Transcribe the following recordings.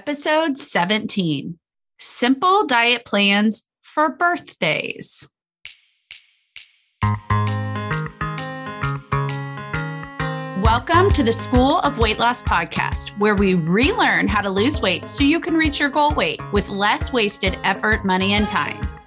Episode 17 Simple Diet Plans for Birthdays. Welcome to the School of Weight Loss podcast, where we relearn how to lose weight so you can reach your goal weight with less wasted effort, money, and time.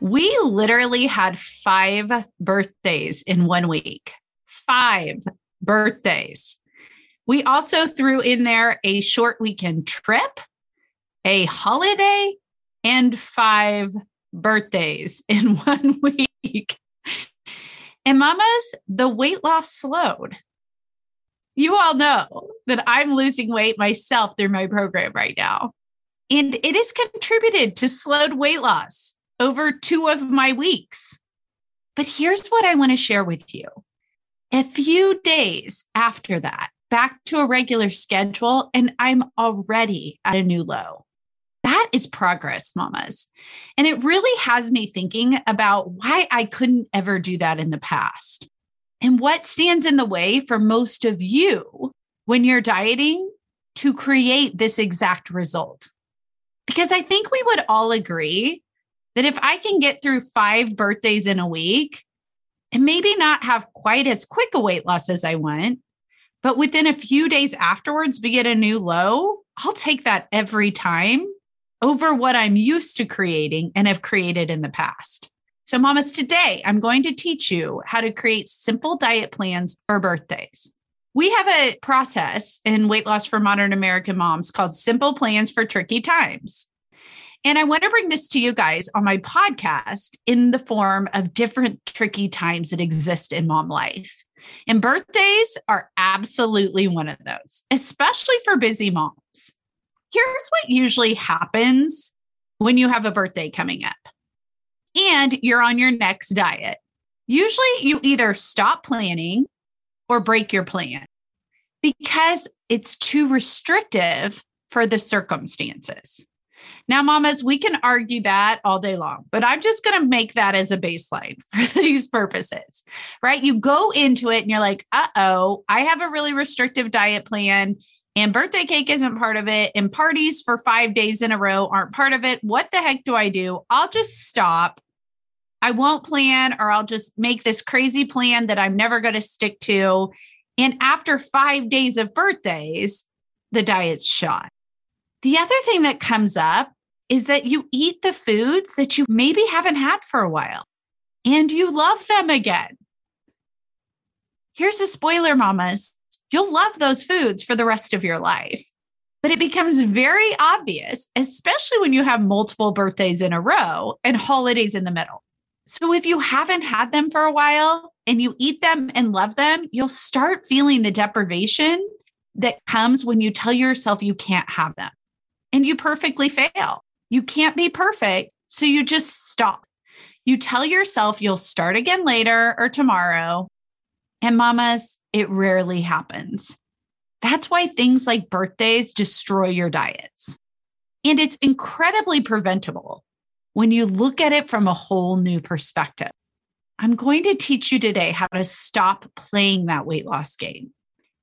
We literally had five birthdays in one week. Five birthdays. We also threw in there a short weekend trip, a holiday, and five birthdays in one week. And mamas, the weight loss slowed. You all know that I'm losing weight myself through my program right now. And it has contributed to slowed weight loss over two of my weeks. But here's what I want to share with you. A few days after that, back to a regular schedule, and I'm already at a new low. That is progress, mamas. And it really has me thinking about why I couldn't ever do that in the past. And what stands in the way for most of you when you're dieting to create this exact result? Because I think we would all agree that if I can get through five birthdays in a week and maybe not have quite as quick a weight loss as I want, but within a few days afterwards, we get a new low, I'll take that every time over what I'm used to creating and have created in the past. So, mamas, today I'm going to teach you how to create simple diet plans for birthdays. We have a process in weight loss for modern American moms called Simple Plans for Tricky Times. And I want to bring this to you guys on my podcast in the form of different tricky times that exist in mom life. And birthdays are absolutely one of those, especially for busy moms. Here's what usually happens when you have a birthday coming up and you're on your next diet. Usually you either stop planning or break your plan because it's too restrictive for the circumstances. Now, mamas, we can argue that all day long, but I'm just going to make that as a baseline for these purposes, right? You go into it and you're like, uh oh, I have a really restrictive diet plan and birthday cake isn't part of it, and parties for five days in a row aren't part of it. What the heck do I do? I'll just stop. I won't plan, or I'll just make this crazy plan that I'm never going to stick to. And after five days of birthdays, the diet's shot. The other thing that comes up is that you eat the foods that you maybe haven't had for a while and you love them again. Here's a spoiler, mamas you'll love those foods for the rest of your life. But it becomes very obvious, especially when you have multiple birthdays in a row and holidays in the middle. So if you haven't had them for a while and you eat them and love them, you'll start feeling the deprivation that comes when you tell yourself you can't have them and you perfectly fail. You can't be perfect. So you just stop. You tell yourself you'll start again later or tomorrow. And mamas, it rarely happens. That's why things like birthdays destroy your diets. And it's incredibly preventable when you look at it from a whole new perspective. I'm going to teach you today how to stop playing that weight loss game.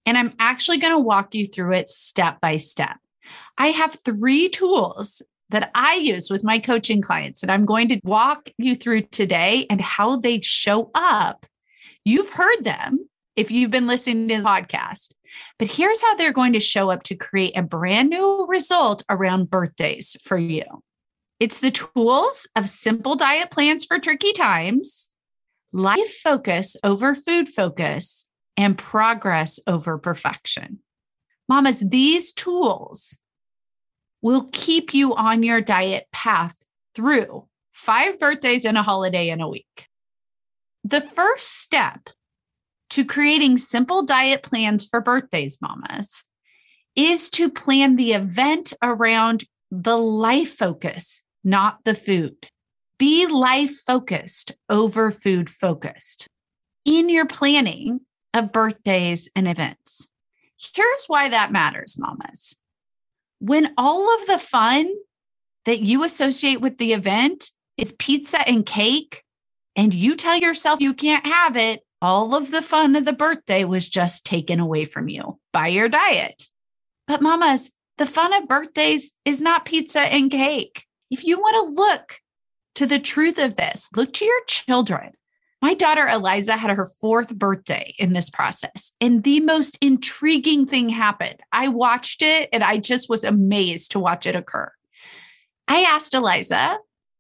And I'm actually going to walk you through it step by step. I have three tools that I use with my coaching clients and I'm going to walk you through today and how they show up. You've heard them if you've been listening to the podcast, but here's how they're going to show up to create a brand new result around birthdays for you. It's the tools of simple diet plans for tricky times, life focus over food focus, and progress over perfection. Mamas, these tools will keep you on your diet path through five birthdays and a holiday in a week. The first step to creating simple diet plans for birthdays, mamas, is to plan the event around the life focus, not the food. Be life focused over food focused in your planning of birthdays and events. Here's why that matters, mamas. When all of the fun that you associate with the event is pizza and cake, and you tell yourself you can't have it, all of the fun of the birthday was just taken away from you by your diet. But, mamas, the fun of birthdays is not pizza and cake. If you want to look to the truth of this, look to your children. My daughter Eliza had her fourth birthday in this process, and the most intriguing thing happened. I watched it and I just was amazed to watch it occur. I asked Eliza,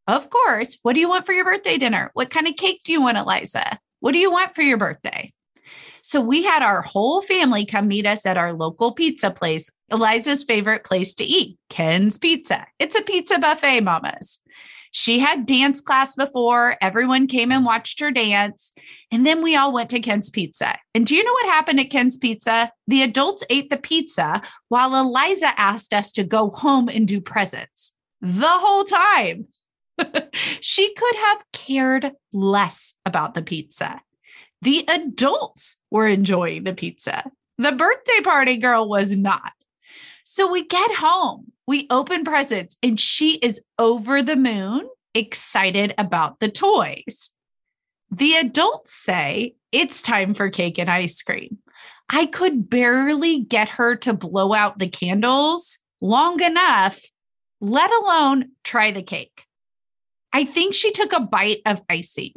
of course, what do you want for your birthday dinner? What kind of cake do you want, Eliza? What do you want for your birthday? So we had our whole family come meet us at our local pizza place, Eliza's favorite place to eat, Ken's Pizza. It's a pizza buffet, mamas. She had dance class before. Everyone came and watched her dance. And then we all went to Ken's Pizza. And do you know what happened at Ken's Pizza? The adults ate the pizza while Eliza asked us to go home and do presents the whole time. she could have cared less about the pizza. The adults were enjoying the pizza. The birthday party girl was not. So we get home, we open presents, and she is over the moon, excited about the toys. The adults say it's time for cake and ice cream. I could barely get her to blow out the candles long enough, let alone try the cake. I think she took a bite of icing.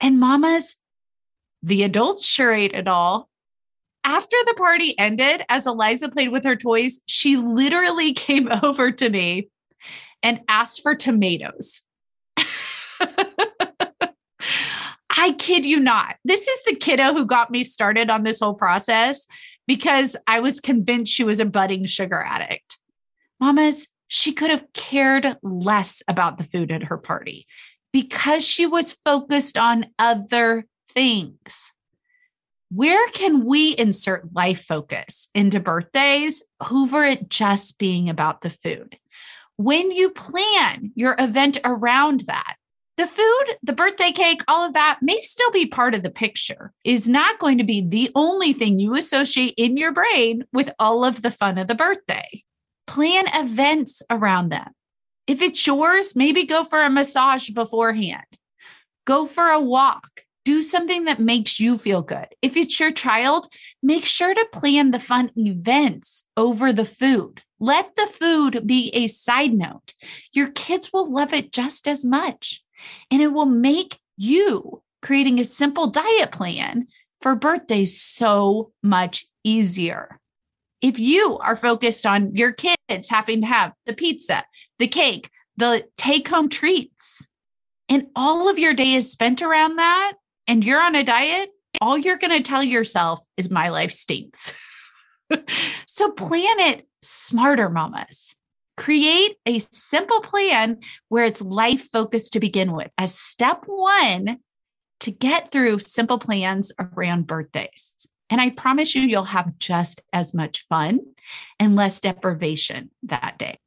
And mamas, the adults sure ate it all. After the party ended, as Eliza played with her toys, she literally came over to me and asked for tomatoes. I kid you not. This is the kiddo who got me started on this whole process because I was convinced she was a budding sugar addict. Mamas, she could have cared less about the food at her party because she was focused on other things. Where can we insert life focus into birthdays over it just being about the food? When you plan your event around that, the food, the birthday cake, all of that may still be part of the picture, is not going to be the only thing you associate in your brain with all of the fun of the birthday plan events around them. If it's yours, maybe go for a massage beforehand, go for a walk, do something that makes you feel good. If it's your child, make sure to plan the fun events over the food. Let the food be a side note. Your kids will love it just as much, and it will make you creating a simple diet plan for birthdays so much easier if you are focused on your kids having to have the pizza, the cake, the take home treats, and all of your day is spent around that, and you're on a diet, all you're going to tell yourself is my life stinks. so plan it smarter, mamas. Create a simple plan where it's life focused to begin with as step one to get through simple plans around birthdays. And I promise you, you'll have just as much fun and less deprivation that day.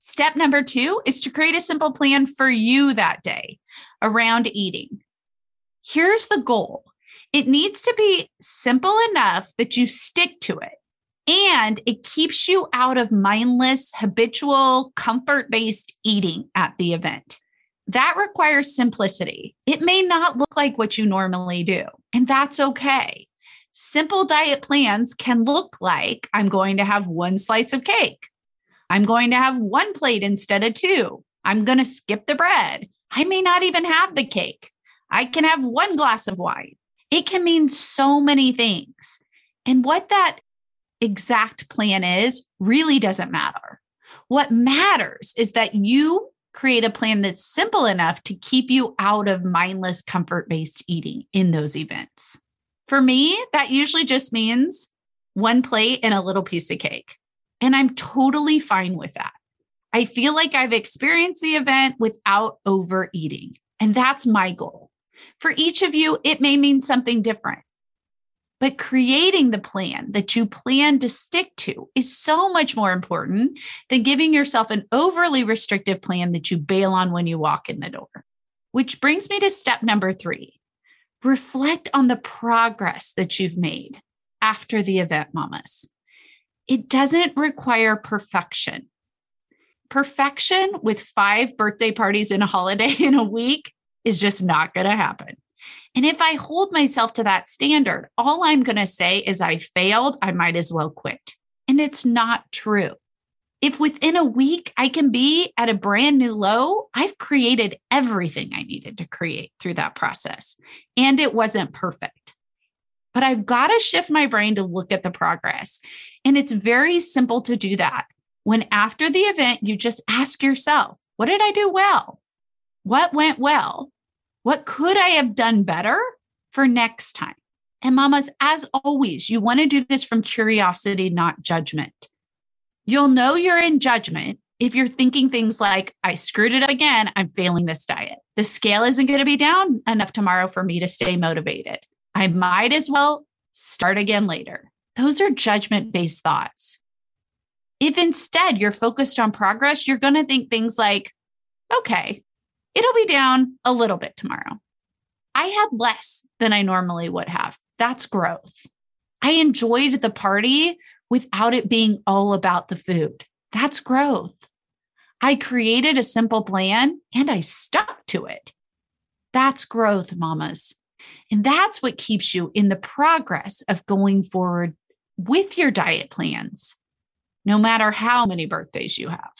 Step number two is to create a simple plan for you that day around eating. Here's the goal it needs to be simple enough that you stick to it and it keeps you out of mindless, habitual, comfort based eating at the event. That requires simplicity. It may not look like what you normally do, and that's okay. Simple diet plans can look like I'm going to have one slice of cake. I'm going to have one plate instead of two. I'm going to skip the bread. I may not even have the cake. I can have one glass of wine. It can mean so many things. And what that exact plan is really doesn't matter. What matters is that you create a plan that's simple enough to keep you out of mindless, comfort based eating in those events. For me, that usually just means one plate and a little piece of cake. And I'm totally fine with that. I feel like I've experienced the event without overeating. And that's my goal. For each of you, it may mean something different. But creating the plan that you plan to stick to is so much more important than giving yourself an overly restrictive plan that you bail on when you walk in the door. Which brings me to step number three reflect on the progress that you've made after the event, mamas. It doesn't require perfection. Perfection with five birthday parties and a holiday in a week is just not going to happen. And if I hold myself to that standard, all I'm going to say is I failed, I might as well quit. And it's not true. If within a week I can be at a brand new low, I've created everything I needed to create through that process. And it wasn't perfect. But I've got to shift my brain to look at the progress. And it's very simple to do that. When after the event, you just ask yourself, what did I do well? What went well? What could I have done better for next time? And mamas, as always, you want to do this from curiosity, not judgment. You'll know you're in judgment if you're thinking things like, I screwed it up again, I'm failing this diet. The scale isn't going to be down enough tomorrow for me to stay motivated. I might as well start again later. Those are judgment based thoughts. If instead you're focused on progress, you're going to think things like, okay, It'll be down a little bit tomorrow. I had less than I normally would have. That's growth. I enjoyed the party without it being all about the food. That's growth. I created a simple plan and I stuck to it. That's growth, mamas. And that's what keeps you in the progress of going forward with your diet plans, no matter how many birthdays you have.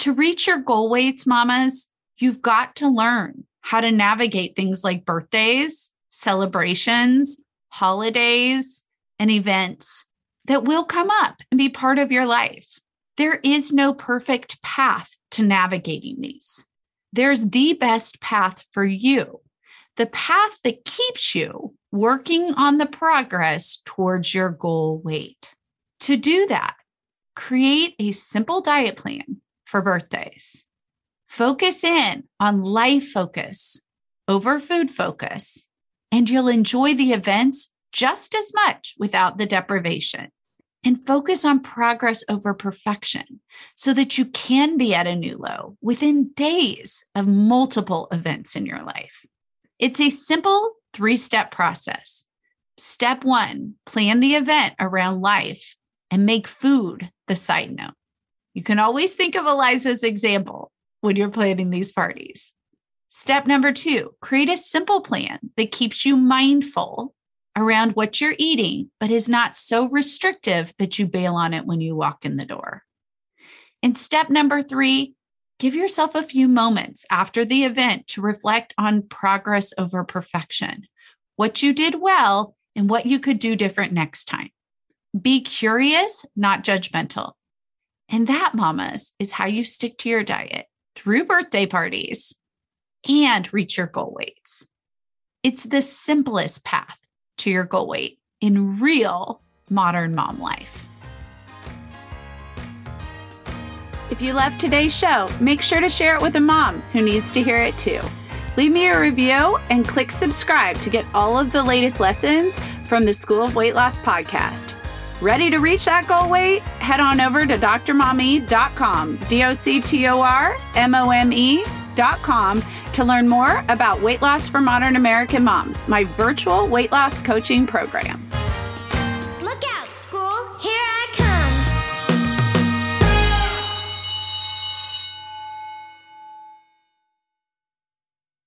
To reach your goal weights, mamas, you've got to learn how to navigate things like birthdays, celebrations, holidays, and events that will come up and be part of your life. There is no perfect path to navigating these. There's the best path for you, the path that keeps you working on the progress towards your goal weight. To do that, create a simple diet plan for birthdays. Focus in on life focus over food focus, and you'll enjoy the events just as much without the deprivation. And focus on progress over perfection so that you can be at a new low within days of multiple events in your life. It's a simple three step process. Step one plan the event around life and make food the side note. You can always think of Eliza's example when you're planning these parties. Step number two, create a simple plan that keeps you mindful around what you're eating, but is not so restrictive that you bail on it when you walk in the door. And step number three, give yourself a few moments after the event to reflect on progress over perfection, what you did well, and what you could do different next time. Be curious, not judgmental. And that, mamas, is how you stick to your diet through birthday parties and reach your goal weights. It's the simplest path to your goal weight in real modern mom life. If you loved today's show, make sure to share it with a mom who needs to hear it too. Leave me a review and click subscribe to get all of the latest lessons from the School of Weight Loss podcast. Ready to reach that goal weight? Head on over to drmome.com, D O C T O R M O M E.com to learn more about weight loss for modern American moms, my virtual weight loss coaching program.